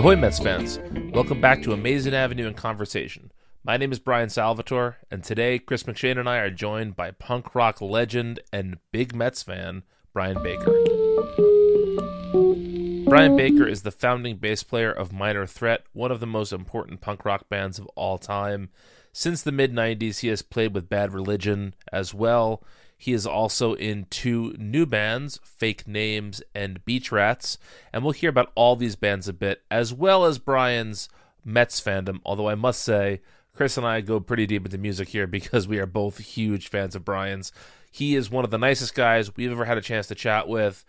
Ahoy, Mets fans! Welcome back to Amazing Avenue in Conversation. My name is Brian Salvatore, and today Chris McShane and I are joined by punk rock legend and big Mets fan, Brian Baker. Brian Baker is the founding bass player of Minor Threat, one of the most important punk rock bands of all time. Since the mid 90s, he has played with Bad Religion as well. He is also in two new bands, Fake Names and Beach Rats, and we'll hear about all these bands a bit, as well as Brian's Mets fandom. Although I must say, Chris and I go pretty deep into music here because we are both huge fans of Brian's. He is one of the nicest guys we've ever had a chance to chat with.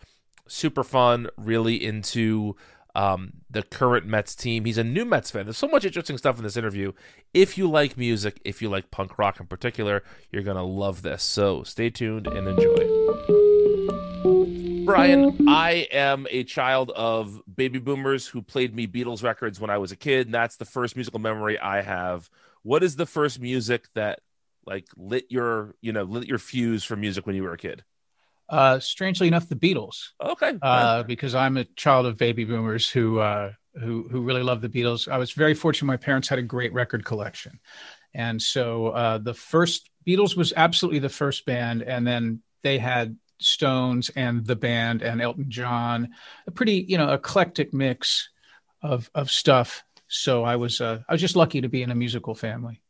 Super fun, really into um, the current Mets team. He's a new Mets fan. There's so much interesting stuff in this interview. If you like music, if you like punk rock in particular, you're going to love this. So stay tuned and enjoy. Brian, I am a child of baby boomers who played me Beatles records when I was a kid, and that's the first musical memory I have. What is the first music that like lit your, you know, lit your fuse for music when you were a kid? Uh, strangely enough, the Beatles. Okay. Uh, because I'm a child of baby boomers who uh, who who really love the Beatles. I was very fortunate. My parents had a great record collection, and so uh, the first Beatles was absolutely the first band, and then they had Stones and the band and Elton John, a pretty you know eclectic mix of of stuff. So I was uh, I was just lucky to be in a musical family.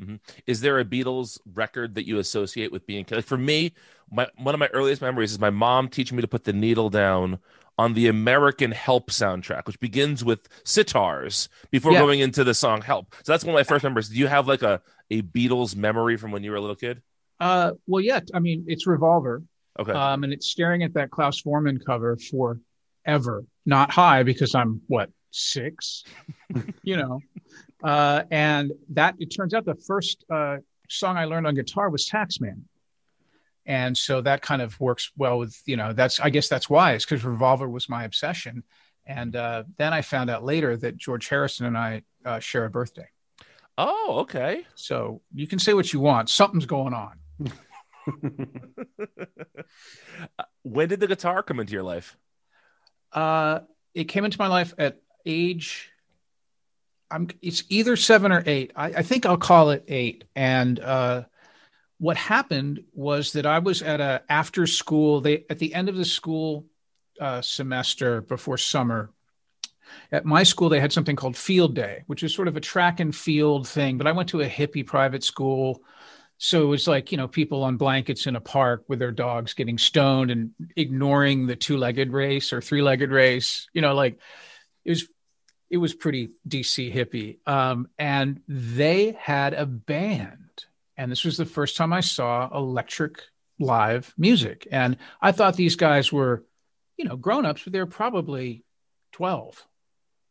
Mm-hmm. Is there a Beatles record that you associate with being like for me? My one of my earliest memories is my mom teaching me to put the needle down on the American Help soundtrack, which begins with sitars before yeah. going into the song Help. So that's one of my first memories. Do you have like a a Beatles memory from when you were a little kid? Uh, well, yeah. I mean, it's Revolver. Okay. Um, and it's staring at that Klaus Voormann cover forever. Not high because I'm what six, you know. Uh, and that it turns out the first uh, song I learned on guitar was Taxman. And so that kind of works well with, you know, that's, I guess that's why, it's because Revolver was my obsession. And uh, then I found out later that George Harrison and I uh, share a birthday. Oh, okay. So you can say what you want. Something's going on. when did the guitar come into your life? Uh, it came into my life at age I'm it's either seven or eight. I, I think I'll call it eight. And uh, what happened was that I was at a after school. They at the end of the school uh, semester before summer. At my school, they had something called Field Day, which is sort of a track and field thing. But I went to a hippie private school. So it was like, you know, people on blankets in a park with their dogs getting stoned and ignoring the two legged race or three legged race. You know, like it was it was pretty DC hippie. Um, and they had a band. And this was the first time I saw electric live music. And I thought these guys were, you know, grown ups, but they're probably 12.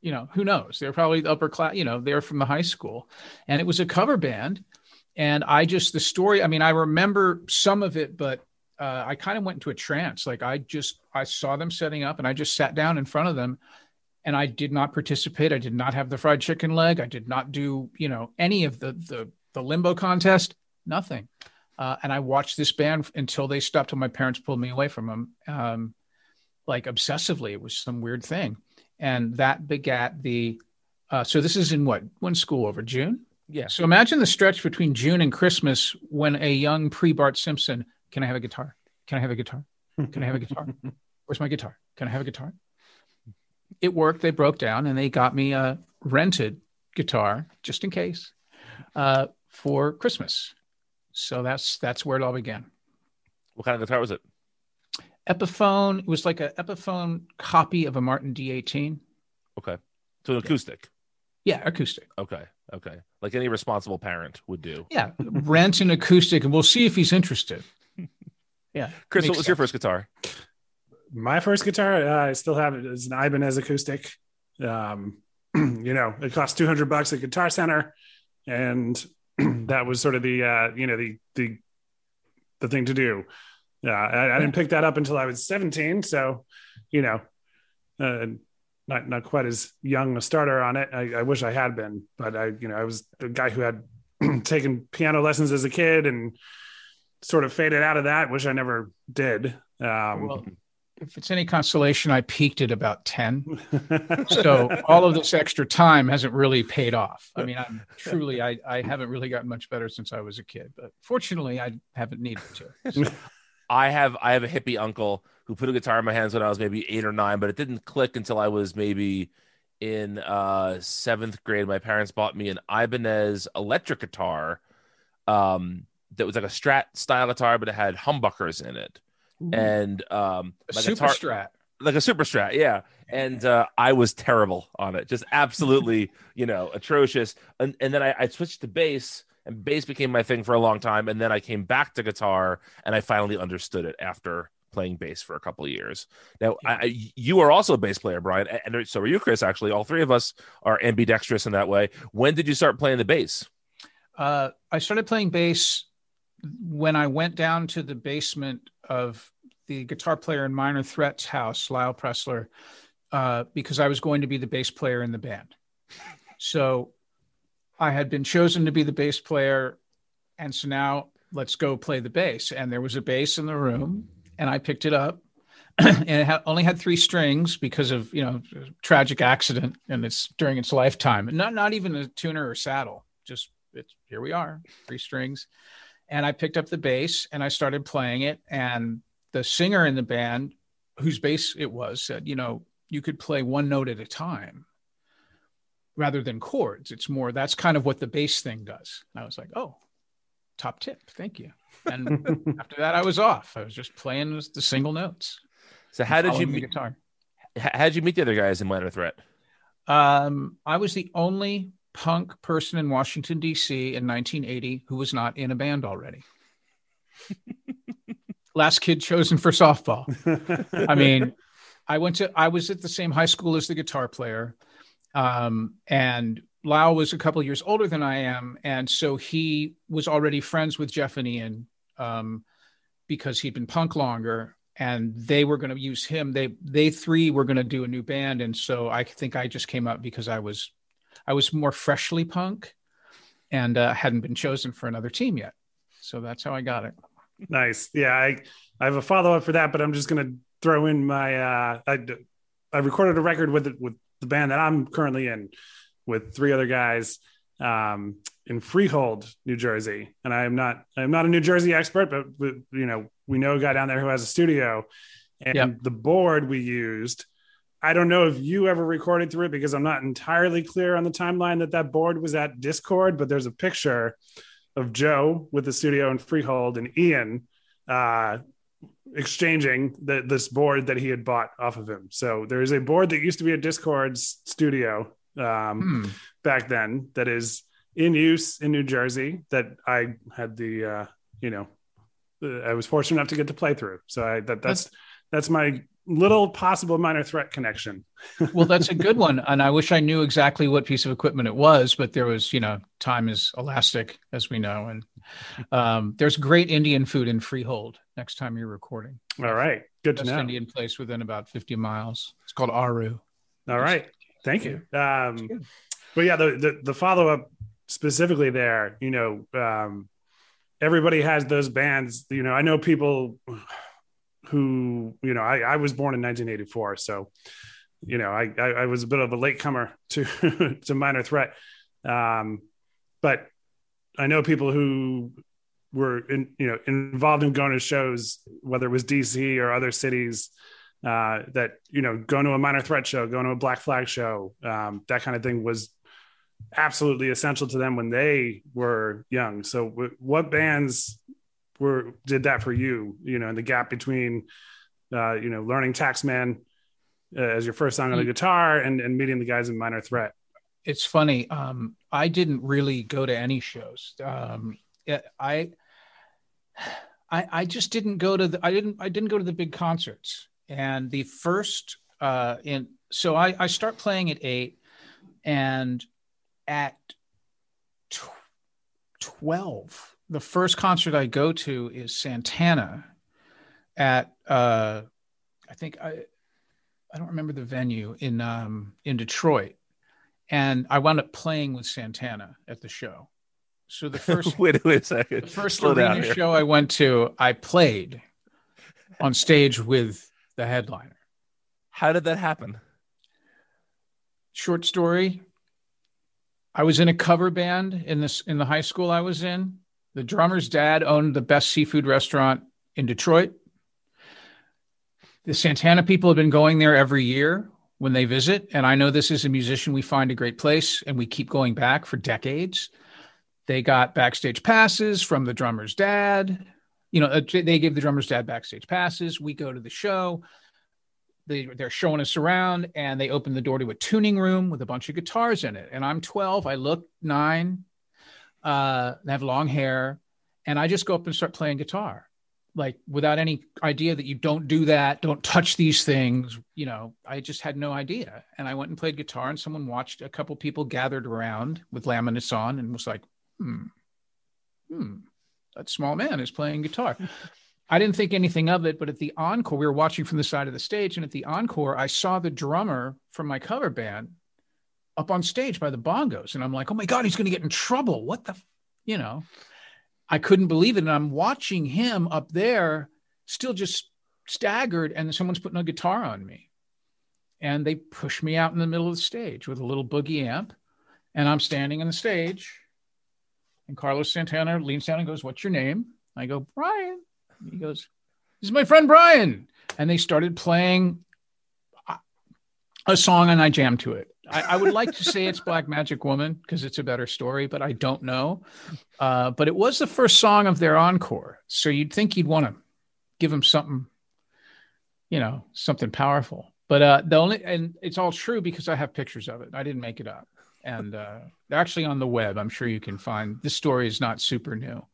You know, who knows? They're probably the upper class, you know, they're from the high school. And it was a cover band. And I just, the story, I mean, I remember some of it, but uh, I kind of went into a trance. Like I just, I saw them setting up and I just sat down in front of them and I did not participate. I did not have the fried chicken leg. I did not do, you know, any of the the, the limbo contest. Nothing. Uh, and I watched this band until they stopped. Till my parents pulled me away from them, um, like obsessively. It was some weird thing, and that begat the. Uh, so this is in what? When school over? June. Yeah. So imagine the stretch between June and Christmas when a young pre Bart Simpson. Can I have a guitar? Can I have a guitar? Can I have a guitar? Where's my guitar? Can I have a guitar? it worked. They broke down and they got me a rented guitar just in case uh, for Christmas. So that's that's where it all began. What kind of guitar was it? Epiphone. It was like an Epiphone copy of a Martin D18. Okay. So an acoustic. Yeah, acoustic. Okay. Okay. Like any responsible parent would do. Yeah, rent an acoustic, and we'll see if he's interested. Yeah. Chris, what makes was your first guitar? My first guitar, uh, I still have it. It's an Ibanez acoustic. Um, you know, it cost 200 bucks at Guitar Center. And that was sort of the, uh, you know, the, the, the thing to do. Yeah. I, I didn't pick that up until I was 17. So, you know, uh, not, not quite as young a starter on it. I, I wish I had been, but I, you know, I was the guy who had taken piano lessons as a kid and sort of faded out of that. Wish I never did. Um, Well, if it's any consolation, I peaked at about 10. So all of this extra time hasn't really paid off. I mean, I'm truly, I, I haven't really gotten much better since I was a kid, but fortunately, I haven't needed to. So, I have I have a hippie uncle who put a guitar in my hands when I was maybe eight or nine, but it didn't click until I was maybe in uh seventh grade. My parents bought me an Ibanez electric guitar, um, that was like a Strat style guitar, but it had humbuckers in it, and um, my super guitar- strat. like a super strat yeah. And uh i was terrible on it. Just absolutely you know atrocious. And, and then I, I switched to bass and bass became my thing for a long time. And then i came back to guitar and i finally understood it after playing bass for a couple of years. Now I, I you are also a bass player brian and and so are you chris actually. All three of us are ambidextrous in that way. When did you start playing the bass? Uh, I started playing bass when I went down to the basement of the guitar player in Minor Threat's house, Lyle Preslar, uh, because I was going to be the bass player in the band. So I had been chosen to be the bass player. And so now let's go play the bass. And there was a bass in the room, and I picked it up. and it had, only had three strings because of you know tragic accident and it's during its lifetime not not even a tuner or saddle just it's here we are three strings and i picked up the bass and i started playing it and the singer in the band whose bass it was said you know you could play one note at a time rather than chords. It's more that's kind of what the bass thing does. And i was like oh top tip. Thank you. And after that i was off. I was just playing the single notes so how did you meet guitar. How did you meet the other guys in minor threat? Um, I was the only punk person in Washington D.C. in 1980 who was not in a band already. Last kid chosen for softball. I mean, I went to I was at the same high school as the guitar player, um, and Lau was a couple of years older than I am, and so he was already friends with Jeff and Ian um, because he'd been punk longer, and they were going to use him. They they three were going to do a new band, and so I think I just came up because I was I was more freshly punk, and uh, hadn't been chosen for another team yet. So that's how I got it. Nice. Yeah, I I have a follow up for that, but I'm just gonna throw in my uh I I recorded a record with with the band that I'm currently in with three other guys um in Freehold, New Jersey. And I am not I am not a New Jersey expert, but we- you know, we know a guy down there who has a studio and Yep. the board we used I don't know if you ever recorded through it because I'm not entirely clear on the timeline that that board was at Dischord, but there's a picture of Joe with the studio in Freehold and Ian uh, exchanging the, this board that he had bought off of him. So there is a board that used to be at Dischord's studio um, Hmm. back then that is in use in New Jersey that I had the uh, you know uh, I was fortunate enough to get to play through. So I that that's that's my little possible minor threat connection. well, that's a good one. And I wish I knew exactly what piece of equipment it was, but there was, you know, time is elastic, as we know. And um, there's great Indian food in Freehold next time you're recording. All right, good to Best know. Indian place within about 50 miles. It's called Aru. All right. Thank you. Um, but yeah, the, the, the follow up specifically there, you know, um, everybody has those bands. You know, I know people who, you know, I, I was born in 1984. So, you know, I, I, I was a bit of a latecomer to, to Minor Threat. Um, but I know people who were in, you know, involved in going to shows, whether it was DC or other cities, uh, that you know going to a minor threat show going to a black flag show um, that kind of thing was absolutely essential to them when they were young so w- what bands were did that for you you know in the gap between uh, you know, learning Taxman uh, as your first song on the Mm. guitar and, and meeting the guys in Minor Threat. it's funny. Um, I didn't really go to any shows. Um, I, I, I just didn't go to the. I didn't. I didn't go to the big concerts. And the first, uh, in so I, I start playing at eight, and at tw- twelve, the first concert I go to is Santana, at uh, I think I, I don't remember the venue in um in Detroit and I wound up playing with Santana at the show. So the first wait, wait a second. the first Slow arena show I went to, I played on stage with the headliner. How did that happen? Short story. I was in a cover band in this in the high school I was in. The drummer's dad owned the best seafood restaurant in Detroit. The Santana people have been going there every year when they visit. And I know this is a musician, we find a great place and we keep going back for decades. They got backstage passes from the drummer's dad. You know, uh, they give the drummer's dad backstage passes. We go to the show. They, they're showing us around and they open the door to a tuning room with a bunch of guitars in it. And I'm 12. I look nine. Uh, have long hair. And I just go up and start playing guitar like without any idea that you don't do that, don't touch these things. You know, I just had no idea. And I went and played guitar, and someone watched a couple people gathered around with laminates on and was like, hmm, hmm, that small man is playing guitar. I didn't think anything of it, but at the encore, we were watching from the side of the stage. And at the encore, I saw the drummer from my cover band up on stage by the bongos. And I'm like, oh my God, he's going to get in trouble. What the, f-? you know? I couldn't believe it. And I'm watching him up there, still just staggered, and someone's putting a guitar on me. And they push me out in the middle of the stage with a little boogie amp. And I'm standing on the stage. And Carlos Santana leans down and goes, What's your name? I go, Brian. He goes, This is my friend Brian. And they started playing a song and I jammed to it. I, I would like to say it's Black Magic Woman because it's a better story, but I don't know. Uh, but it was the first song of their encore. So you'd think you'd want to give them something, you know, something powerful. But uh, the only, and it's all true because I have pictures of it. I didn't make it up. And uh, they're actually on the web. I'm sure you can find this story is not super new.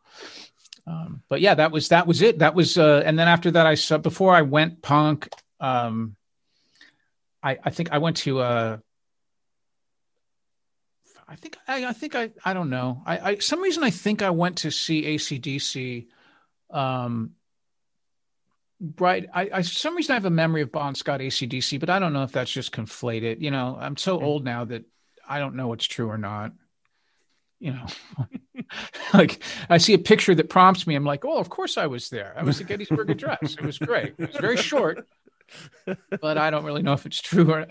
Um, but yeah, that was that was it. That was, uh, and then after that, I saw before I went punk. Um, I, I think I went to uh, I think I, I think I I don't know. I, I some reason I think I went to see ACDC. Um, right. I, I some reason I have a memory of Bon Scott ACDC, but I don't know if that's just conflated. You know, I'm so old now that I don't know what's true or not. You know, like I see a picture that prompts me. I'm like, oh, of course I was there. I was at Gettysburg Address. It was great. It was very short, but I don't really know if it's true or.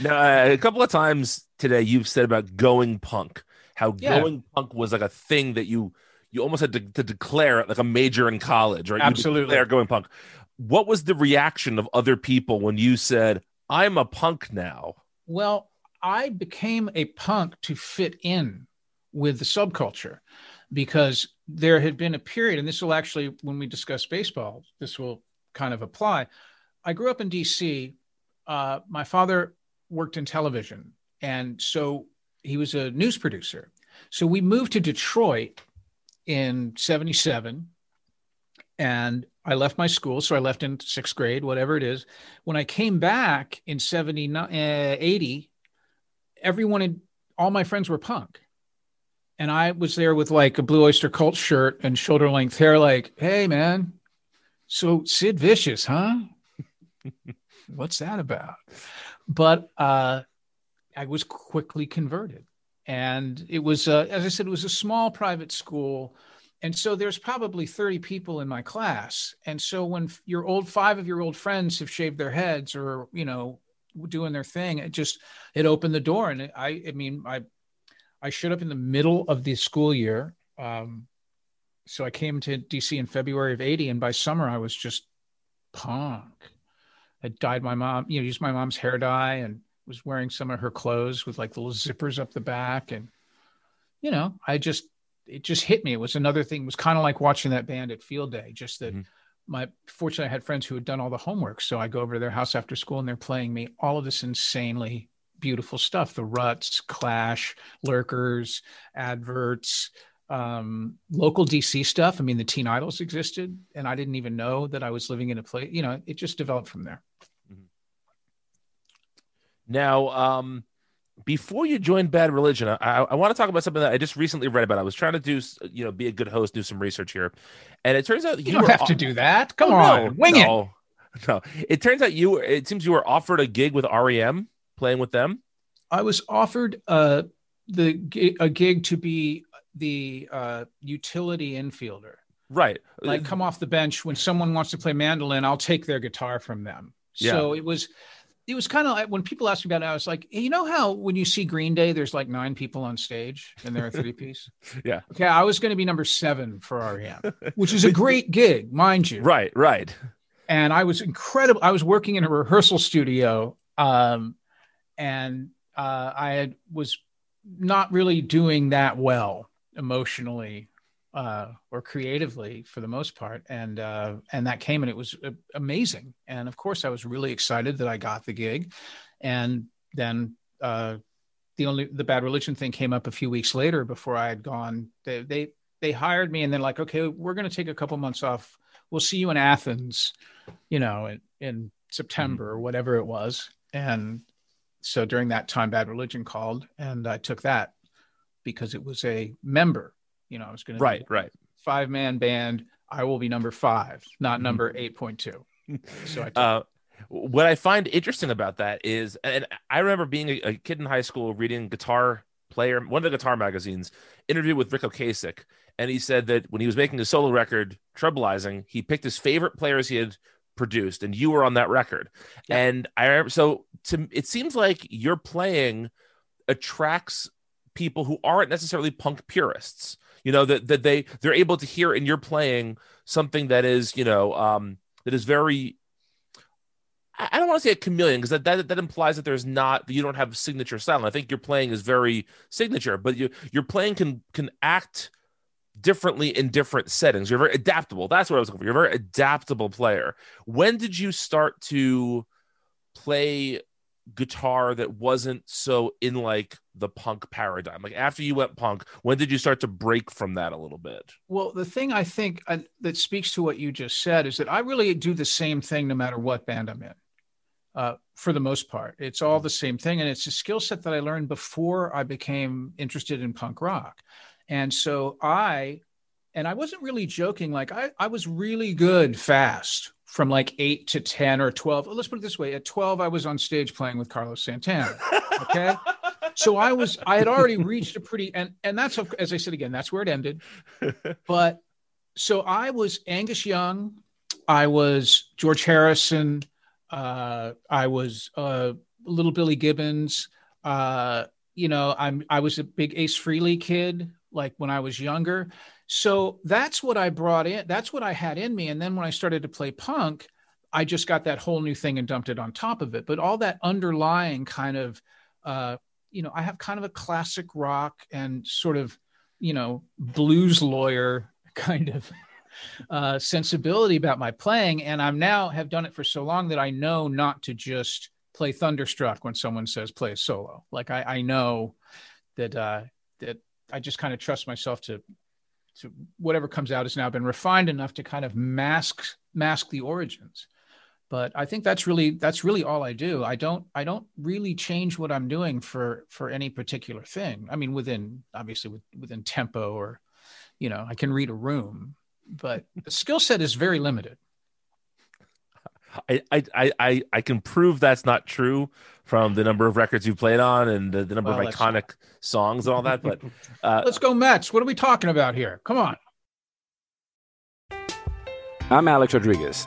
Now, uh, a couple of times today, you've said about going punk, how Yeah. going punk was like a thing that you you almost had to, to declare like a major in college, right? Absolutely. declare going punk. What was the reaction of other people when you said, "I'm a punk now"? Well, I became a punk to fit in with the subculture because there had been a period, and this will actually, when we discuss baseball, this will kind of apply. I grew up in DC. Uh, my father worked in television, and so he was a news producer. So we moved to Detroit in 77 and I left my school. So I left in sixth grade, whatever it is. When I came back in 79, uh, 80, everyone had, all my friends were punk. And I was there with like a Blue Oyster Cult shirt and shoulder length hair, like, hey, man, so Sid Vicious, huh? What's that about? But uh, I was quickly converted. And it was, uh, as I said, it was a small private school. And so there's probably 30 people in my class. And so when your old five of your old friends have shaved their heads or, you know, doing their thing, it just, it opened the door. And I, I mean, I, I showed up in the middle of the school year. Um, so I came to DC in February of 80. And by summer, I was just punk. I dyed my mom, you know, used my mom's hair dye and was wearing some of her clothes with like little zippers up the back. And, you know, I just, it just hit me. It was another thing. It was kind of like watching that band at field day, just that Mhm. my fortunately I had friends who had done all the homework. So I go over to their house after school and they're playing me all of this insanely beautiful stuff the ruts clash lurkers adverts um, local dc stuff. I mean the Teen Idles existed and i didn't even know that i was living in a place you know it just developed from there. Now, um, before you joined Bad Religion, I, I want to talk about something that I just recently read about. I was trying to do, you know, be a good host, do some research here, and it turns out you, you, don't were have to do that. Come Oh, on no, wing no, it. No, it turns out you. It seems you were offered a gig with REM, playing with them. I was offered uh, the a gig to be the uh, utility infielder. Right. Like come off the bench when someone wants to play mandolin, I'll take their guitar from them. Yeah. So it was it was kind of like when people asked me about it, I was like, hey, you know how when you see Green Day, there's like nine people on stage and they're a three piece. Yeah. Okay, I was going to be number seven for REM, which is a great gig, mind you. Right. Right. and I was incredible. I was working in a rehearsal studio, um, and uh, I had, was not really doing that well emotionally uh, or creatively for the most part, and uh, and that came and it was uh, amazing. And of course, I was really excited that I got the gig, and then. Uh, the only the bad religion thing came up a few weeks later before I had gone. They they they hired me and then they're like, okay, we're going to take a couple months off. We'll see you in Athens you know, in, in September or whatever it was. And so during that time, Bad Religion called, and I took that because it was a member. You know, I was going to Right. Right. five man band. I will be number five, not number eight point two. So I Uh, what I find interesting about that is, and I remember being a, a kid in high school reading Guitar Player, one of the guitar magazines, interview with Ric Ocasek, and he said that when he was making his solo record, Troublizing, he picked his favorite players he had produced, and you were on that record. Yeah. And I remember, so to it seems like your playing attracts people who aren't necessarily punk purists. You know that that they they're able to hear in your playing something that is you know um, that is very I don't want to say a chameleon because that, that that implies that there's not you don't have signature style. And I think your playing is very signature, but you your playing can can act differently in different settings. You're very adaptable. That's what I was looking for. You're a very adaptable player. When did you start to play guitar that wasn't so in like the punk paradigm? Like after you went punk, when did you start to break from that a little bit? Well, the thing I think uh, that speaks to what you just said is that I really do the same thing no matter what band I'm in. Uh, for the most part, it's all the same thing, and it's a skill set that I learned before I became interested in punk rock. And so I, and I wasn't really joking. Like I, I was really good fast from like eight to ten or twelve. Let's put it this way: at twelve, I was on stage playing with Carlos Santana. Okay. so I was I had already reached a pretty and and that's as I said again that's where it ended. But so I was Angus Young, I was George Harrison, uh, I was uh, little Billy Gibbons. Uh, you know, I'm I was a big Ace Frehley kid like when I was younger. So that's what I brought in. That's what I had in me. And then when I started to play punk, I just got that whole new thing and dumped it on top of it. But all that underlying kind of uh, you know, I have kind of a classic rock and sort of, you know, blues lawyer kind of uh, sensibility about my playing. And I'm now have done it for so long that I know not to just play Thunderstruck when someone says play a solo. Like I, I know that uh, that I just kind of trust myself to to whatever comes out has now been refined enough to kind of mask mask the origins but i think that's really that's really all i do. I don't i don't really change what i'm doing for for any particular thing. I mean within obviously with, within tempo or you know i can read a room but the skill set is very limited. I, I I I can prove that's not true from the number of records you played on and the, the number Well, of that's iconic songs and all that. But uh, let's go mets. What are we talking about here? Come on. I'm Alex Rodriguez.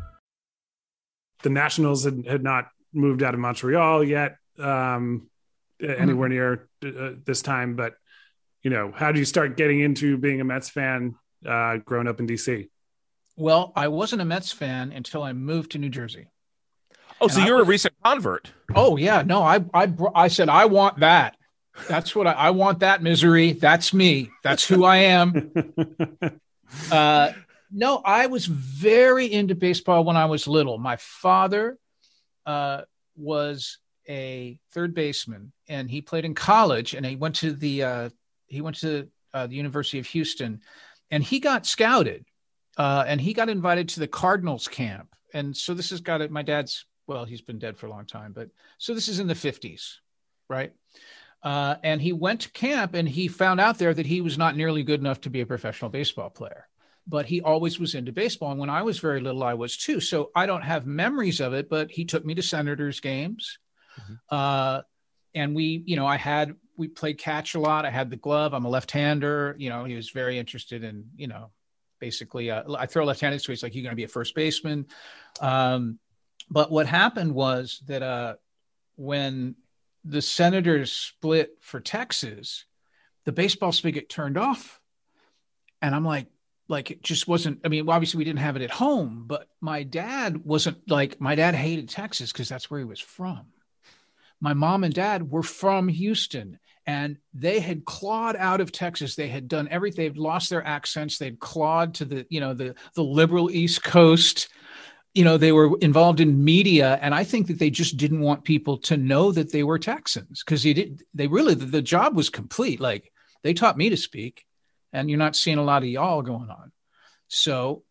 The Nationals had, had not moved out of Montreal yet, um, anywhere near uh, this time. But you know, how do you start getting into being a Mets fan uh, growing up in DC? Well, I wasn't a Mets fan until I moved to New Jersey. Oh, so And I you're a recent convert. Oh yeah, no, I I I said I want that. That's what I, I want. That misery. That's me. That's who I am. Uh, no, I was very into baseball when I was little. My father uh, was a third baseman, and he played in college, and he went to the uh, he went to uh, the University of Houston, and he got scouted, uh, and he got invited to the Cardinals camp, and so this has got it. My dad's well, he's been dead for a long time, but so this is in the fifties, right? Uh, and he went to camp and he found out there that he was not nearly good enough to be a professional baseball player but he always was into baseball. And when i was very little i was too. So i don't have memories of it but he took me to senators games. Uh, and we you know i had we played catch a lot. I had the glove. I'm a left-hander. You know he was very interested in you know basically uh, i throw left-handed so he's like you're going to be a first baseman. Um, but what happened was that uh, when the senators split for texas the baseball spigot turned off. And i'm like like it just wasn't i mean obviously we didn't have it at home but my dad wasn't like my dad hated texas because that's where he was from. My mom and dad were from houston and they had clawed out of texas. They had done everything they'd lost their accents. They'd clawed to the you know the the liberal east coast. You know they were involved in media and i think that they just didn't want people to know that they were texans because they did they really the, the job was complete. Like they taught me to speak and you're not seeing a lot of y'all going on. So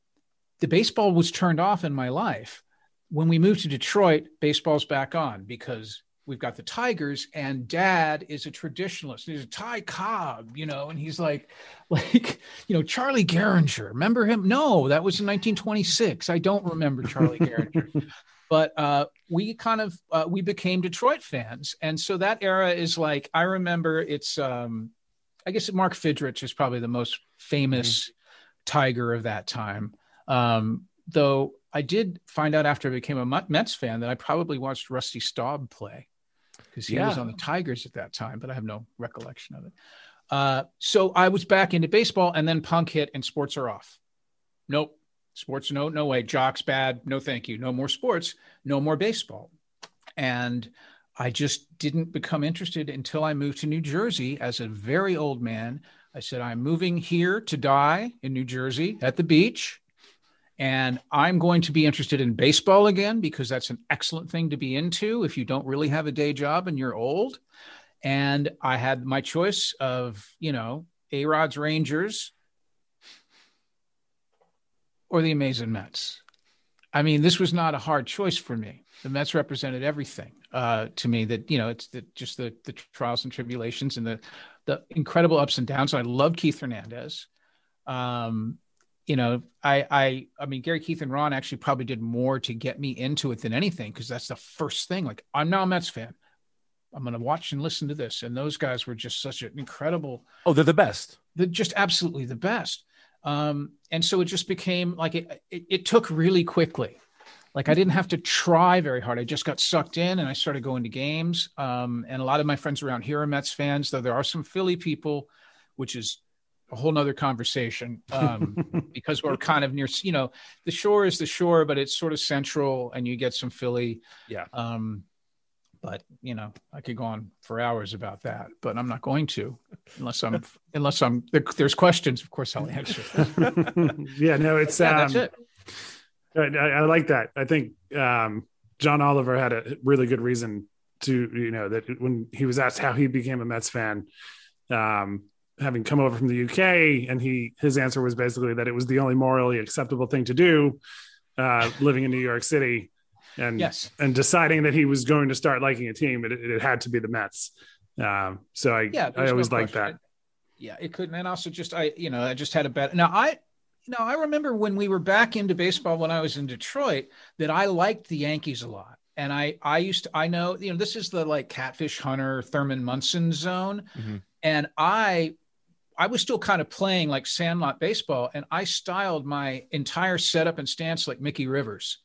the baseball was turned off in my life. When we moved to detroit baseball's back on because we've got the tigers and dad is a traditionalist. He's a ty cobb you know and he's like like you know charlie Gehringer. remember him? No that was in 1926 i don't remember charlie Gehringer. but uh, we kind of uh, we became detroit fans. And so that era is like i remember it's um i guess mark fidrych is probably the most famous tiger of that time um though i did find out after i became a mets fan that i probably watched rusty staub play because he was on the tigers at that time but i have no recollection of it uh, so I was back into baseball, and then punk hit, and sports are off. Nope, sports no, no way. Jocks bad, no thank you. No more sports, no more baseball. And I just didn't become interested until I moved to New Jersey as a very old man. I said, I'm moving here to die in New Jersey at the beach. And I'm going to be interested in baseball again because that's an excellent thing to be into if you don't really have a day job and you're old and I had my choice of, you know, A Rod's Rangers or the Amazing Mets. I mean, this was not a hard choice for me. The Mets represented everything uh, to me. That you know, it's the, just the the trials and tribulations and the the incredible ups and downs. I love Keith Hernandez. Um, you know, I I I mean, Gary Keith and Ron actually probably did more to get me into it than anything because that's the first thing. Like, I'm now a Mets fan. I'm going to watch and listen to this. And those guys were just such an incredible, Oh, they're the best. they're just absolutely the best. Um, and so it just became like it, it, it took really quickly. Like I didn't have to try very hard. I just got sucked in and I started going to games. Um, and a lot of my friends around here are Mets fans, though there are some Philly people, which is a whole nother conversation um, because we're kind of near, you know, the shore is the shore, but it's sort of central and you get some Philly. Yeah. Um, but you know, I could go on for hours about that, but I'm not going to, unless I'm unless I'm there, there's questions. Of course, I'll answer. yeah, no, it's yeah, um, that's it. I, I like that. I think um, John Oliver had a really good reason to, you know, that when he was asked how he became a Mets fan, um, having come over from the UK, and he his answer was basically that it was the only morally acceptable thing to do, uh, living in New York City. and Yes. and deciding that he was going to start liking a team, it, it had to be the Mets. Um, so I Yeah, I there's no always like that. yeah it couldn't and also just i you know i just had a bet now i know i remember when we were back into baseball when i was in detroit that i liked the yankees a lot and i i used to i know you know this is the like catfish hunter thurman munson zone Mhm. and i i was still kind of playing like sandlot baseball and i styled my entire setup and stance like mickey rivers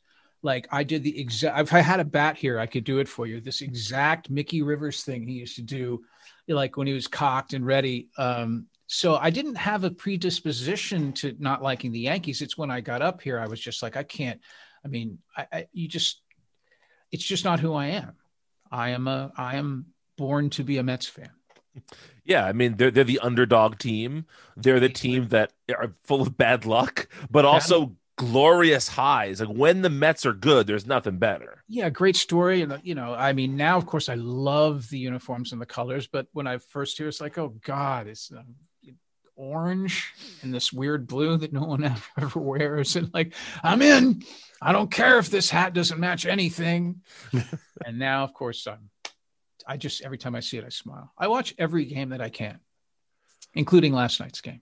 like I did the exact. If I had a bat here, I could do it for you. This exact Mickey Rivers thing he used to do, like when he was cocked and ready. Um, so I didn't have a predisposition to not liking the Yankees. It's when I got up here, I was just like, I can't. I mean, I, I you just, it's just not who I am. I am a, I am born to be a Mets fan. Yeah, I mean they're they're the underdog team. They're the team that are full of bad luck, but also glorious highs. Like when the Mets are good, there's nothing better. Yeah, great story. And, you know, I mean, now, of course, I love the uniforms and the colors, but when I first hear it's like, oh, God, it's um, orange and this weird blue that no one ever, wears. And like, I'm in. I don't care if this hat doesn't match anything. and now, of course, I'm, I just, every time I see it, I smile. I watch every game that I can, including last night's game.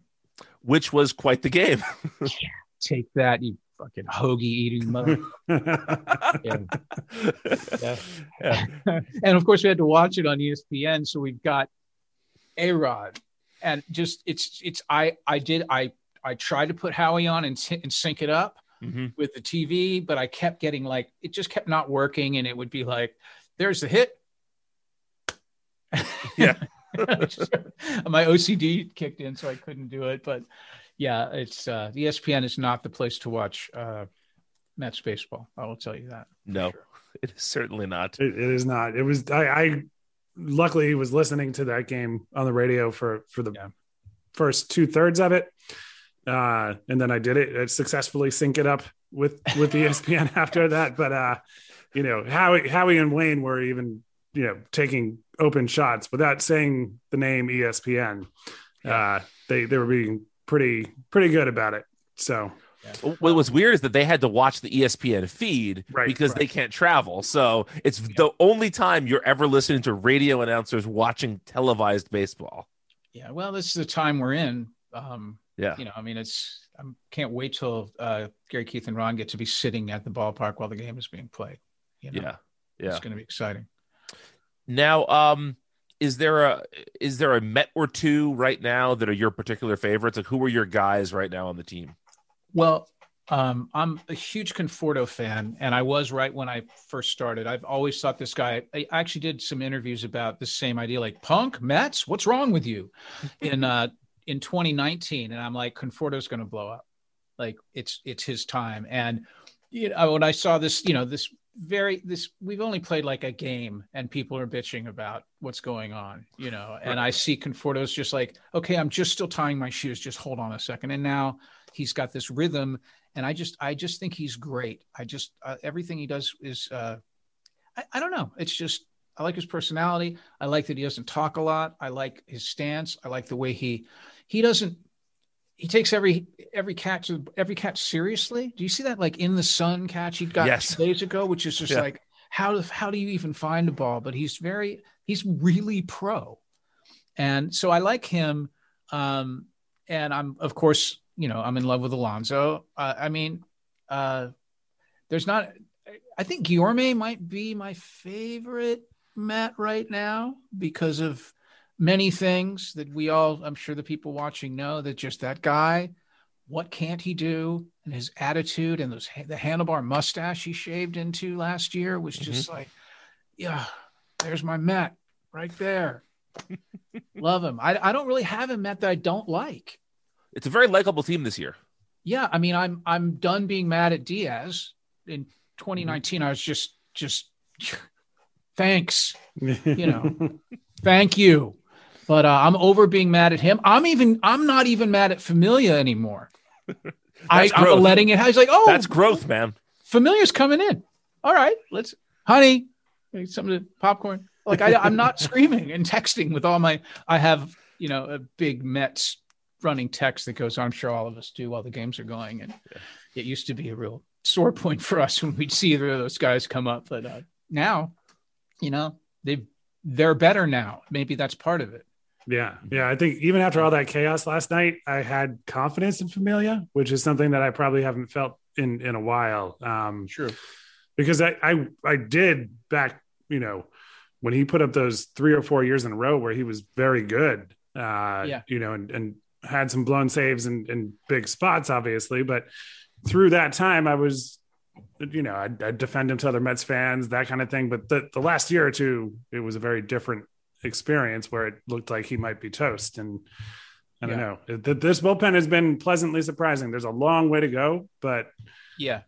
Which was quite the game. Take that, you fucking hoagie eating mother. yeah. Yeah. and of course we had to watch it on ESPN. So we've got A Rod, and just it's it's I I did I I tried to put Howie on and, sy- and sync it up Mhm. with the TV, but I kept getting like it just kept not working, and it would be like, "There's the hit." Yeah. my OCD kicked in, so I couldn't do it. But yeah, it's uh, the ESPN is not the place to watch uh, Mets baseball. I will tell you that. No, it is certainly not. It, it is not. It was. I, I luckily he was listening to that game on the radio for for the Yeah. first two thirds of it, uh, and then I did it. I successfully sync it up with with ESPN after that. But uh, you know, Howie Howie and Wayne were even you know taking open shots without saying the name ESPN. Uh, they they were being pretty pretty good about it. So What was weird is that they had to watch the ESPN feed Right, because right. they can't travel. So it's the only time you're ever listening to radio announcers watching televised baseball. Yeah, well, this is the time we're in. Um, Yeah. you know, I mean, it's I can't wait till uh, Gary Keith and Ron get to be sitting at the ballpark while the game is being played. You know, Yeah. Yeah. it's going to be exciting. Now, um, is there a is there a Met or two right now that are your particular favorites? Like who are your guys right now on the team? Well, um, I'm a huge Conforto fan, and I was right when I first started. I've always thought this guy. I actually did some interviews about the same idea, like Punk Mets. What's wrong with you? In uh, in 2019, and I'm like, Conforto's going to blow up. Like it's it's his time. And you know, when I saw this, you know, this very this we've only played like a game, and people are bitching about what's going on, you know. And I see Conforto's just like, okay, I'm just still tying my shoes. Just hold on a second. And now he's got this rhythm and i just i just think he's great. I just uh, everything he does is uh I, I don't know. It's just i like his personality. I like that he doesn't talk a lot. I like his stance. I like the way he he doesn't he takes every every catch every catch seriously. Do you see that like in the sun catch he got Yes. days ago which is just Yeah. like how how do you even find a ball? But he's very he's really pro. And so i like him um and i'm of course you know i'm in love with alonso. Uh, i mean uh there's not i think Guillorme might be my favorite matt right now because of many things that we all i'm sure the people watching know that just that guy what can't he do? And his attitude and those the handlebar mustache he shaved into last year was just like yeah there's my matt right there. Love him. I, I don't really have a matt that i don't like It's a very likable team this year. yeah, I mean, I'm I'm done being mad at Diaz. In 2019, I was just just thanks, you know, thank you. But uh, I'm over being mad at him. I'm even I'm not even mad at Familia anymore. I, I'm letting it. I was like, oh, That's growth, man. Familia's coming in. All right, let's, honey, make some of the popcorn. Like I, I'm not screaming and texting with all my. I have you know a big Mets running text that goes. on. I'm sure all of us do while the games are going, and it used to be a real sore point for us when we'd see either of those guys come up. But uh, now, you know, they they're better now. Maybe that's part of it. Yeah, yeah. I think even after all that chaos last night, I had confidence in Familia, which is something that I probably haven't felt in in a while. Um, True, because I I I did back, you know, when he put up those three or four years in a row where he was very good. Uh, Yeah. you know, and and had some blown saves and, and big spots, obviously, but through that time, I was, you know, I'd, I'd defend him to other Mets fans, that kind of thing. But the, the last year or two, it was a very different experience where it looked like he might be toast. And I don't Yeah. know. Th- This bullpen has been pleasantly surprising. There's a long way to go, but yeah.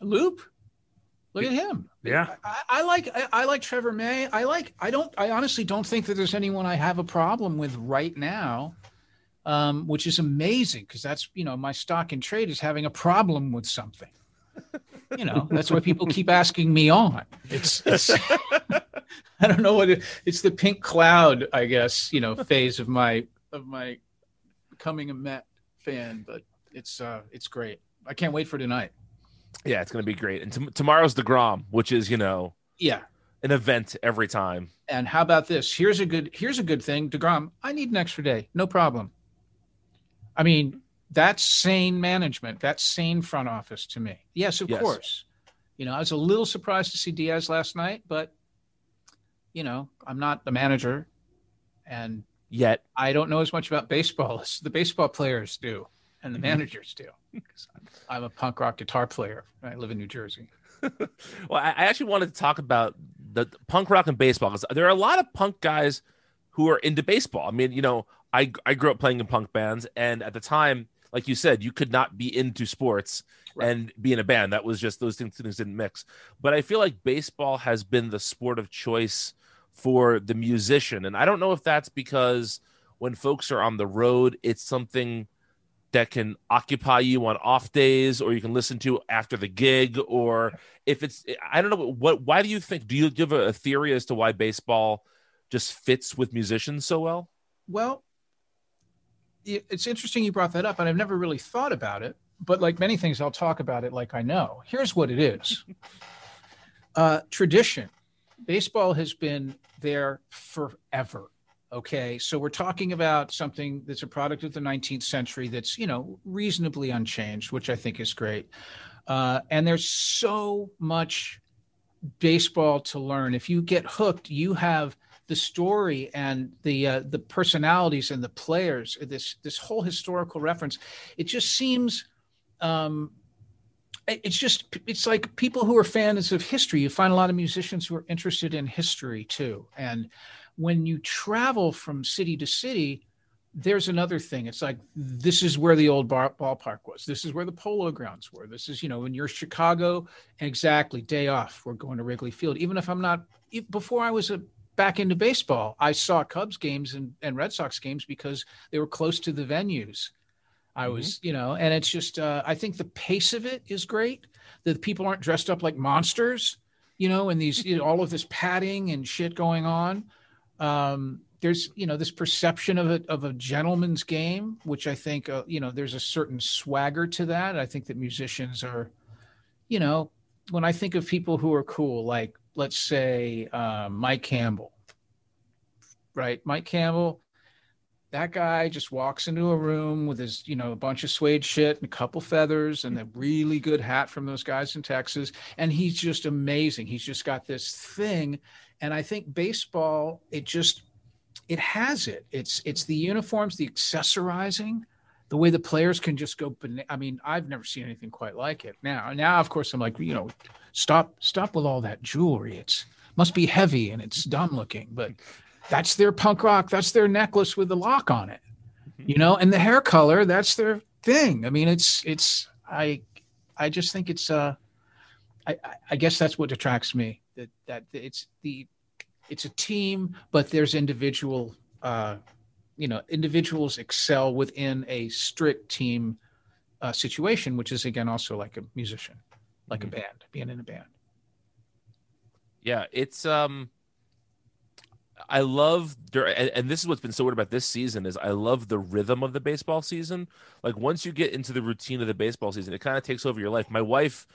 Loop, look at him. yeah, I, I like I, I like Trevor May. I like I don't I honestly don't think that there's anyone I have a problem with right now, um, which is amazing because that's you know my stock in trade is having a problem with something. You know that's why people keep asking me on. It's, it's I don't know what it, it's the pink cloud I guess you know phase of my of my becoming a Met fan, but it's uh it's great. I can't wait for tonight. Yeah, it's going to be great. And t- tomorrow's Degrom, which is you know Yeah. an event every time. And how about this? Here's a good here's a good thing. DeGrom, I need an extra day. No problem. I mean, that's sane management. That's sane front office to me. Yes, of Yes. course. You know, I was a little surprised to see Diaz last night, but you know, I'm not the manager and Yet, I don't know as much about baseball as the baseball players do and the mm-hmm. managers do. Because I'm a punk rock guitar player. I live in New Jersey. well, I, I actually wanted to talk about the punk rock and baseball because there are a lot of punk guys who are into baseball. I mean, you know, I I grew up playing in punk bands, and at the time, like you said, you could not be into sports and be in a band. That was just those things, things didn't mix. But I feel like baseball has been the sport of choice for the musician, and I don't know if that's because when folks are on the road, it's something that can occupy you on off days or you can listen to after the gig or if it's i don't know what why do you think do you give a, a theory as to why baseball just fits with musicians so well Well, it's interesting you brought that up, and I've never really thought about it. But like many things, I'll talk about it like I know. Here's what it is uh, tradition. Baseball has been there forever. Okay. So we're talking about something that's a product of the 19th century that's, you know, reasonably unchanged, which I think is great. Uh, and there's so much baseball to learn. If you get hooked, you have the story and the uh, the personalities and the players. This this whole historical reference. It just seems. Um, it's just it's like people who are fans of history. You find a lot of musicians who are interested in history too. And when you travel from city to city, there's another thing. It's like this is where the old bar, ballpark was. This is where the polo grounds were. This is you know when you're Chicago, exactly day off. We're going to Wrigley Field. Even if I'm not e- before I was a, back into baseball, I saw Cubs games and, and Red Sox games because they were close to the venues. I was, you know, and it's just uh, I think the pace of it is great. That people aren't dressed up like monsters, you know, and these you know, all of this padding and shit going on um, there's you know this perception of a of a gentleman's game, which I think uh, you know there's a certain swagger to that. I think that musicians are, you know, when I think of people who are cool, like let's say uh, Mike Campbell, right? Mike Campbell, that guy just walks into a room with his you know a bunch of suede shit and a couple feathers and a really good hat from those guys in Texas, and he's just amazing. He's just got this thing and i think baseball it just it has it it's it's the uniforms the accessorizing the way the players can just go i mean i've never seen anything quite like it now now of course i'm like you know stop stop with all that jewelry it's must be heavy and it's dumb looking but that's their punk rock that's their necklace with the lock on it you know and the hair color that's their thing i mean it's it's i i just think it's uh I, I- I guess that's what attracts me. That that it's the it's a team, but there's individual. Uh, you know, individuals excel within a strict team uh, situation, which is again also like a musician, like a band, being in a band. yeah it's um I love, and this is what's been so weird about this season is I love the rhythm of the baseball season. Like once you get into the routine of the baseball season, it kind of takes over your life. My wife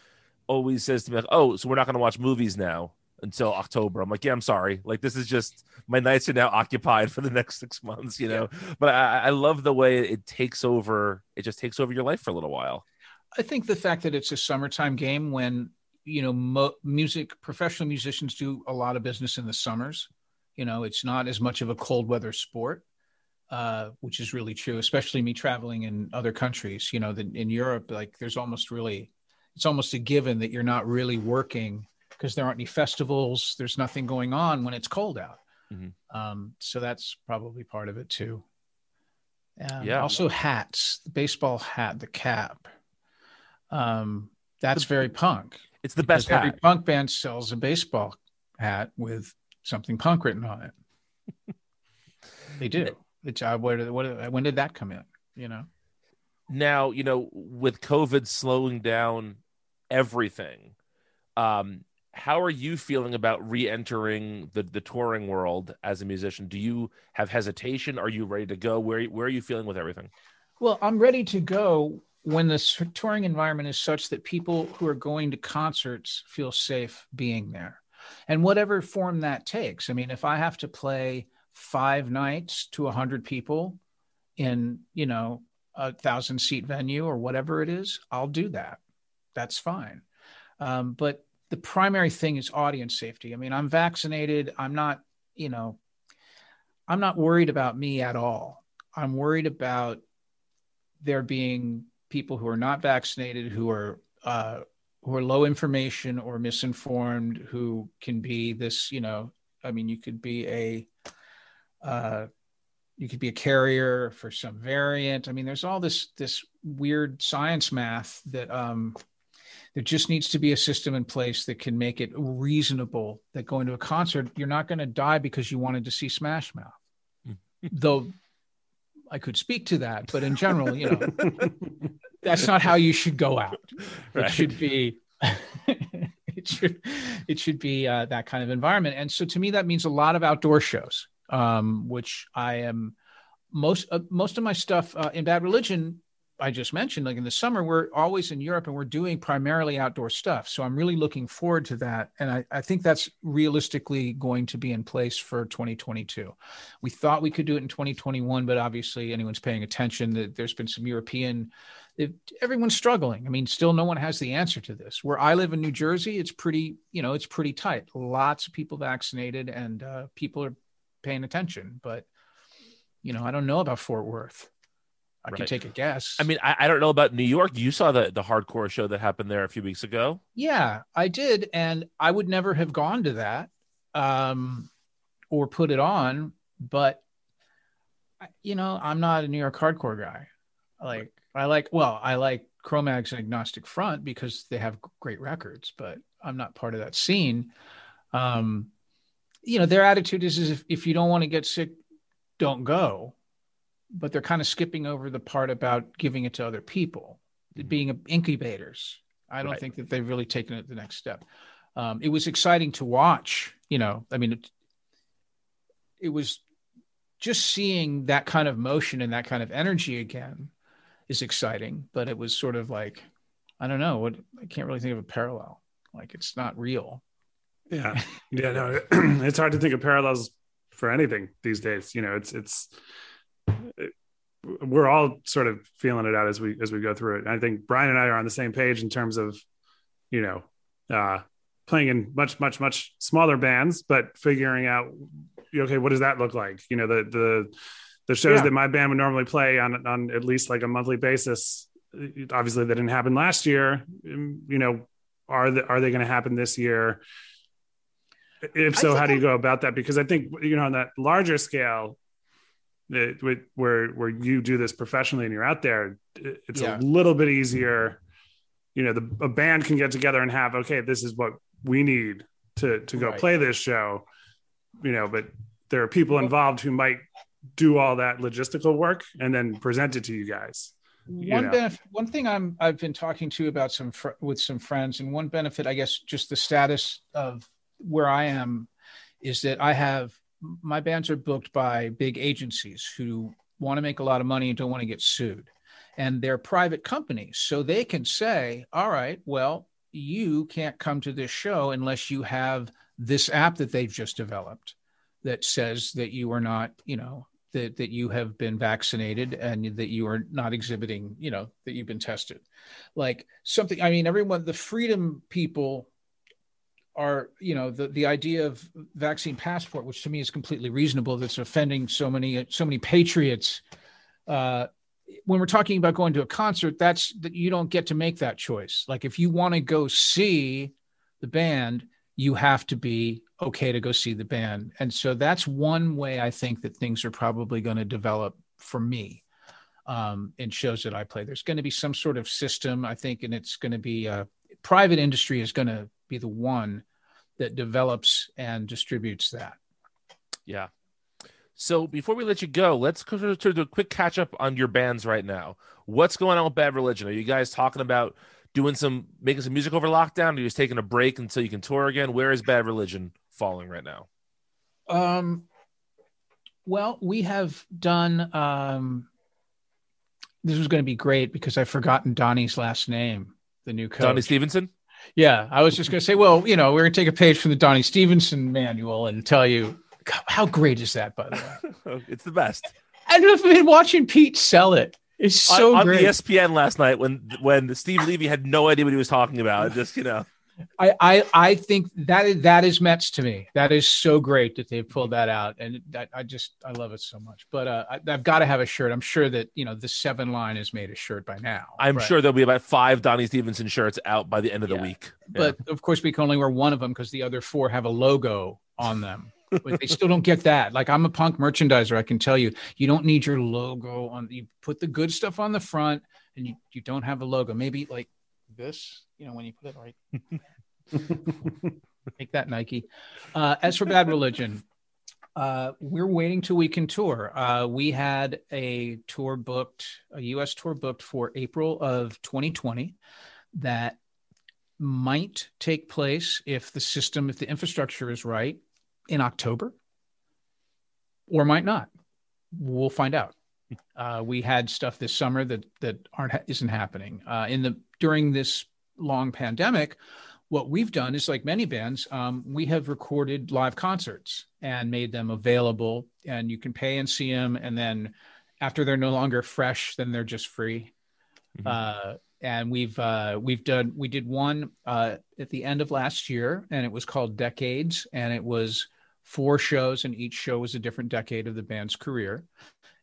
always says to me like, "Oh, so we're not going to watch movies now until October." I'm like, "Yeah, I'm sorry. Like this is just my nights are now occupied for the next six months, you know." Yeah. But I, I love the way it takes over. It just takes over your life for a little while. I think the fact that it's a summertime game when you know mo- music professional musicians do a lot of business in the summers you know it's not as much of a cold weather sport uh, which is really true especially me traveling in other countries you know that in europe like there's almost really it's almost a given that you're not really working because there aren't any festivals there's nothing going on when it's cold out mm-hmm. um, so that's probably part of it too um, yeah also hats the baseball hat the cap um, that's very punk it's the best. Every punk band sells a baseball hat with something punk written on it. they do. It's uh, what, what, when did that come in? You know. Now you know with COVID slowing down everything. Um, how are you feeling about re-entering the the touring world as a musician? Do you have hesitation? Are you ready to go? Where where are you feeling with everything? Well, I'm ready to go when the touring environment is such that people who are going to concerts feel safe being there and whatever form that takes i mean if i have to play five nights to a hundred people in you know a thousand seat venue or whatever it is i'll do that that's fine um, but the primary thing is audience safety. I mean i'm vaccinated. I'm not you know i'm not worried about me at all. I'm worried about there being people who are not vaccinated, who are uh, who are low information or misinformed, who can be this, you know, I mean, you could be a uh, you could be a carrier for some variant. I mean, there's all this this weird science math that um, there just needs to be a system in place that can make it reasonable that going to a concert, you're not going to die because you wanted to see Smash Mouth. Though I could speak to that, but in general, you know, that's not how you should go out. Right. It should be, it should, it should be uh, that kind of environment. And so, to me, that means a lot of outdoor shows, um, which I am most uh, most of my stuff uh, in Bad Religion I just mentioned, like in the summer, we're always in Europe and we're doing primarily outdoor stuff. So I'm really looking forward to that. And I, I, think that's realistically going to be in place for 2022. We thought we could do it in 2021, but obviously anyone's paying attention that there's been some European, it, everyone's struggling. I mean, still no one has the answer to this. Where I live in New Jersey, it's pretty, you know, it's pretty tight. Lots of people vaccinated and uh, people are paying attention. But, you know, I don't know about Fort Worth. I right. can take a guess. I mean, I, I, don't know about New York. You saw the the hardcore show that happened there a few weeks ago. Yeah, I did, and I would never have gone to that um, or put it on. But you know, I'm not a New York hardcore guy. Like I like, well, I like Cro-Mags and Agnostic Front because they have great records, but I'm not part of that scene. Um, you know, their attitude is, is if, if you don't want to get sick, don't go but they're kind of skipping over the part about giving it to other people, mm-hmm. being incubators. I don't right. think that they've really taken it the next step. Um, it was exciting to watch. You know, I mean, it, it was just seeing that kind of motion and that kind of energy again is exciting. But it was sort of like, I don't know, what I can't really think of a parallel. Like it's not real. Yeah, yeah, no, it's hard to think of parallels for anything these days. You know, it's it's we're all sort of feeling it out as we as we go through it. And I think Brian and I are on the same page in terms of, you know, uh, playing in much much much smaller bands, but figuring out, okay, what does that look like? You know, the the the shows yeah. that my band would normally play on on at least like a monthly basis. Obviously, that didn't happen last year. You know, are the, are they going to happen this year? If so, how do you go about that? Because I think you know on that larger scale, it, where where you do this professionally and you're out there, it's yeah. a little bit easier. You know, the a band can get together and have okay, this is what we need to to go right. play this show. You know, but there are people involved who might do all that logistical work and then present it to you guys. You one benefit, one thing I'm I've been talking to about some fr- with some friends, and one benefit, I guess, just the status of where I am, is that I have my bands are booked by big agencies who want to make a lot of money and don't want to get sued. And they're private companies. So they can say, all right, well, you can't come to this show unless you have this app that they've just developed that says that you are not, you know, that, that you have been vaccinated and that you are not exhibiting, you know, that you've been tested. Like something, I mean, everyone, the freedom people are, you know, the, the idea of vaccine passport, which to me is completely reasonable, that's offending so many, so many patriots. Uh, when we're talking about going to a concert, that's that you don't get to make that choice. Like if you want to go see the band, you have to be okay to go see the band. And so that's one way I think that things are probably going to develop for me um, in shows that I play. There's going to be some sort of system, I think, and it's going to be uh, private industry is going to be the one that develops and distributes that. Yeah. So before we let you go, let's go to a quick catch up on your bands right now. What's going on with Bad Religion? Are you guys talking about doing some making some music over lockdown? Are you just taking a break until you can tour again? Where is Bad Religion falling right now? Um, well, we have done. Um, this was going to be great because I've forgotten Donnie's last name, the new coach. Donnie Stevenson. Yeah, I was just going to say, well, you know, we're going to take a page from the Donnie Stevenson manual and tell you how great is that, by the way? it's the best. And I've been watching Pete sell it. It's so on, on great. ESPN last night when when Steve Levy had no idea what he was talking about. Just you know. I, I I think that is, that is Mets to me. That is so great that they've pulled that out, and I, I just I love it so much. But uh, I, have got to have a shirt. I'm sure that you know the seven line has made a shirt by now. I'm right? sure there'll be about five Donnie Stevenson shirts out by the end of yeah. the week. Yeah. But of course, we can only wear one of them because the other four have a logo on them. but they still don't get that. Like I'm a punk merchandiser. I can tell you, you don't need your logo on. You put the good stuff on the front, and you you don't have a logo. Maybe like this. You know, when you put it right. Make that Nike. Uh, as for Bad Religion, uh, we're waiting till we can tour. Uh, we had a tour booked, a U.S. tour booked for April of 2020 that might take place if the system, if the infrastructure is right, in October, or might not. We'll find out. Uh, we had stuff this summer that that aren't isn't happening. Uh, in the during this long pandemic, what we've done is like many bands, um, we have recorded live concerts and made them available, and you can pay and see them. And then after they're no longer fresh, then they're just free. Mm-hmm. Uh, and we've uh, we've done we did one uh, at the end of last year, and it was called Decades, and it was four shows, and each show was a different decade of the band's career.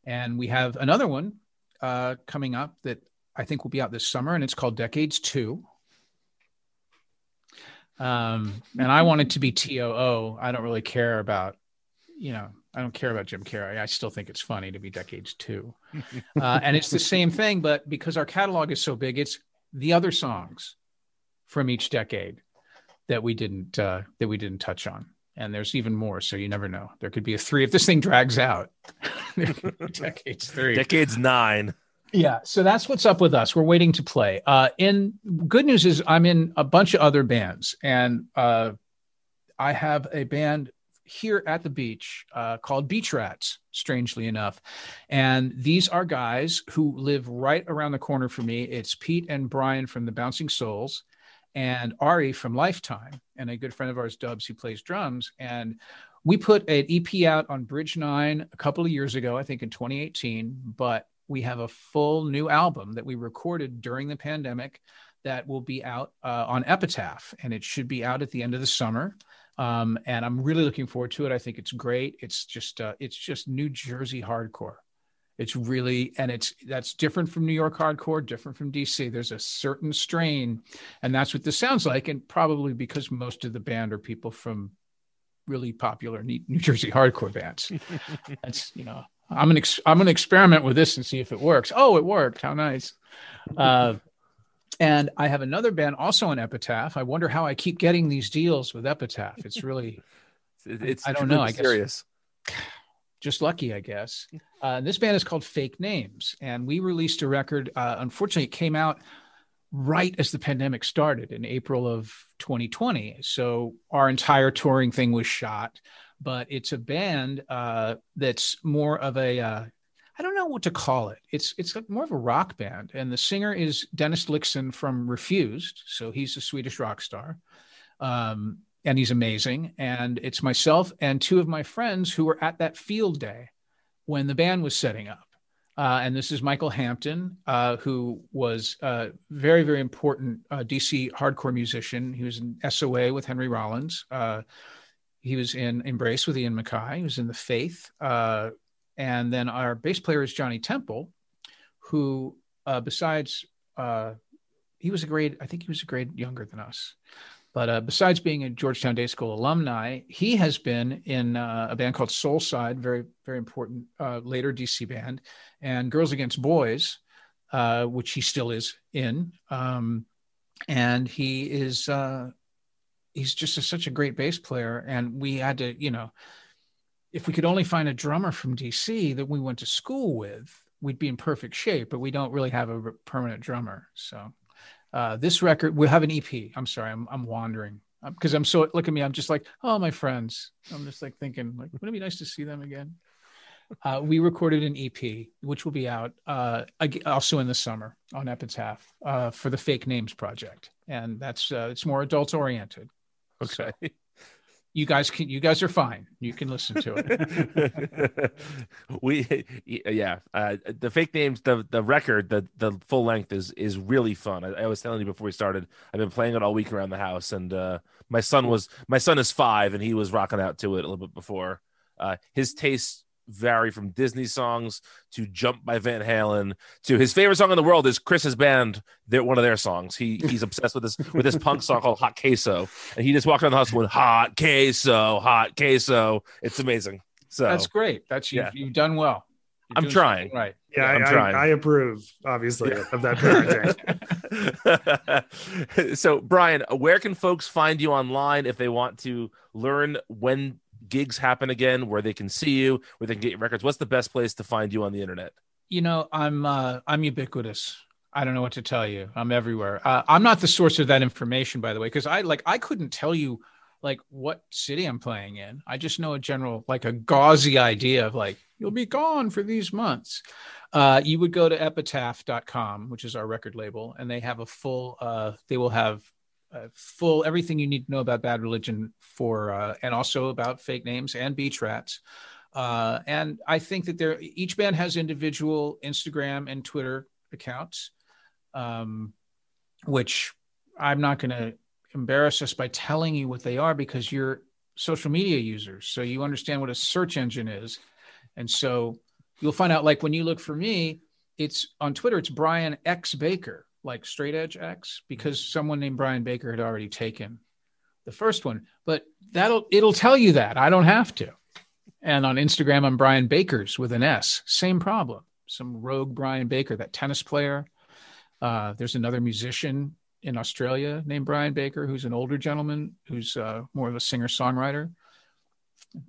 And we have another one uh, coming up that I think will be out this summer, and it's called Decades Two um, and I want it to be TOO. I don't really care about, you know, I don't care about Jim Carrey. I still think it's funny to be decades two. Uh, and it's the same thing, but because our catalog is so big, it's the other songs from each decade that we didn't uh, that we didn't touch on. And there's even more, so you never know. There could be a three if this thing drags out. decades three, decades nine. Yeah, so that's what's up with us. We're waiting to play. Uh, in good news is I'm in a bunch of other bands, and uh, I have a band here at the beach uh, called Beach Rats. Strangely enough, and these are guys who live right around the corner from me. It's Pete and Brian from the Bouncing Souls, and Ari from Lifetime, and a good friend of ours, Dubs, who plays drums. And we put an EP out on Bridge Nine a couple of years ago, I think in 2018, but we have a full new album that we recorded during the pandemic that will be out uh, on Epitaph, and it should be out at the end of the summer. Um, and I'm really looking forward to it. I think it's great. It's just uh, it's just New Jersey hardcore. It's really and it's that's different from New York hardcore, different from DC. There's a certain strain, and that's what this sounds like. And probably because most of the band are people from really popular New Jersey hardcore bands. that's you know I'm an ex- I'm gonna experiment with this and see if it works. Oh, it worked. How nice. Uh, and I have another band also on Epitaph. I wonder how I keep getting these deals with Epitaph. It's really, it's I don't know. I guess just lucky, I guess. Uh, this band is called Fake Names, and we released a record. Uh, unfortunately, it came out right as the pandemic started in April of 2020. So our entire touring thing was shot, but it's a band uh, that's more of a uh, I don't know what to call it. It's it's like more of a rock band, and the singer is Dennis Lyxzén from Refused, so he's a Swedish rock star, um, and he's amazing. And it's myself and two of my friends who were at that field day when the band was setting up. Uh, and this is Michael Hampton, uh, who was a very, very important uh, DC hardcore musician. He was in SOA with Henry Rollins. Uh, he was in Embrace with Ian MacKaye. He was in The Faith. Uh, and then our bass player is Johnny Temple, who, uh, besides, he was a grade, I think he was a grade younger than us. But uh, besides being a Georgetown Day School alumni, he has been in uh, a band called Soulside, very very important uh, later DC band, and Girls Against Boys, uh, which he still is in. Um, and he is uh, he's just a, such a great bass player, and we had to you know, if we could only find a drummer from DC that we went to school with, we'd be in perfect shape. But we don't really have a permanent drummer, so uh, this record we'll have an EP. I'm sorry, I'm I'm wandering because I'm so look at me. I'm just like, oh, my friends. I'm just like thinking, like, wouldn't it be nice to see them again? Uh, we recorded an EP, which will be out uh, also in the summer on Epitaph uh, for the Fake Names project, and that's uh, it's more adult oriented. Okay. So, you guys can you guys are fine. You can listen to it. We yeah uh, the fake names the the record the the full length is is really fun. I, I, was telling you before we started i've been playing it all week around the house and uh, my son was my son is five and he was rocking out to it a little bit before. Uh, his taste vary from Disney songs to Jump by Van Halen to his favorite song in the world is Chris's band. They're one of their songs. He he's obsessed with this with this punk song called Hot Queso, and he just walked around the house with Hot Queso, Hot Queso. It's amazing. So that's great. That's you, yeah. you've done well. You're I'm trying. Right. Yeah, I'm I, trying. I, I approve, obviously, yeah. of that parenting. so, Brian, where can folks find you online if they want to learn when gigs happen again where they can see you where they can get your records what's the best place to find you on the internet? You know i'm uh, i'm ubiquitous. I don't know what to tell you. I'm everywhere. Uh, i'm not the source of that information by the way because i like i couldn't tell you like what city i'm playing in. I just know a general like a gauzy idea of like you'll be gone for these months. Uh, you would go to epitaph.com which is our record label and they have a full uh, they will have uh, full everything you need to know about bad religion for uh, and also about fake names and beach rats. Uh, and i think that there each band has individual instagram and twitter accounts um, which i'm not going to embarrass us by telling you what they are because you're social media users. So you understand what a search engine is. And so you'll find out like when you look for me it's on twitter it's brian x baker like straight edge X because someone named Brian Baker had already taken the first one. But that'll it'll tell you that. I don't have to. And on Instagram, I'm Brian Bakers with an S. Same problem. Some rogue Brian Baker, that tennis player. Uh, there's another musician in Australia named Brian Baker, who's an older gentleman who's uh, more of a singer songwriter,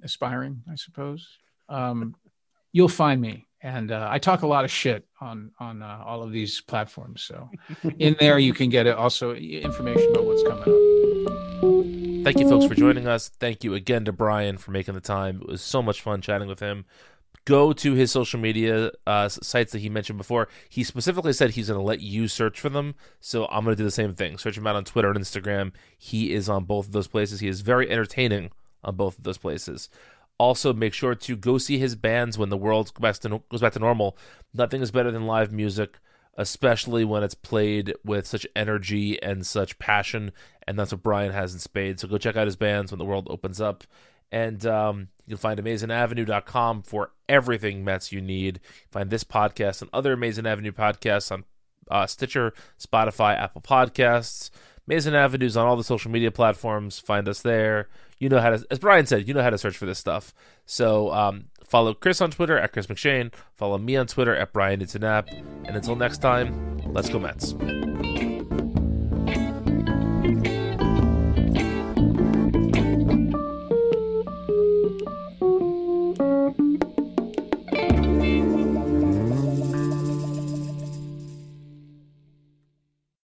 aspiring, I suppose. Um, you'll find me and uh, I talk a lot of shit on on uh, all of these platforms. So in there you can get also information about what's coming up. Thank you, folks, for joining us. Thank you again to Brian for making the time. It was so much fun chatting with him. Go to his social media uh, sites that he mentioned before. He specifically said he's going to let you search for them. So I'm going to do the same thing. Search him out on Twitter and Instagram. He is on both of those places. He is very entertaining on both of those places. Also, make sure to go see his bands when the world goes back to, goes back to normal. Nothing is better than live music, especially when it's played with such energy and such passion. And that's what Brian has in spades. So go check out his bands when the world opens up. And um, you'll find AmazingAvenue.com for everything Mets you need. Find this podcast and other Amazing Avenue podcasts on uh, Stitcher, Spotify, Apple Podcasts. Amazing Avenues on all the social media platforms. Find us there you know how to, as Brian said, you know how to search for this stuff. So um, follow Chris on Twitter at Chris McShane. Follow me on Twitter at Brian Intonap. And until next time, let's go Mets.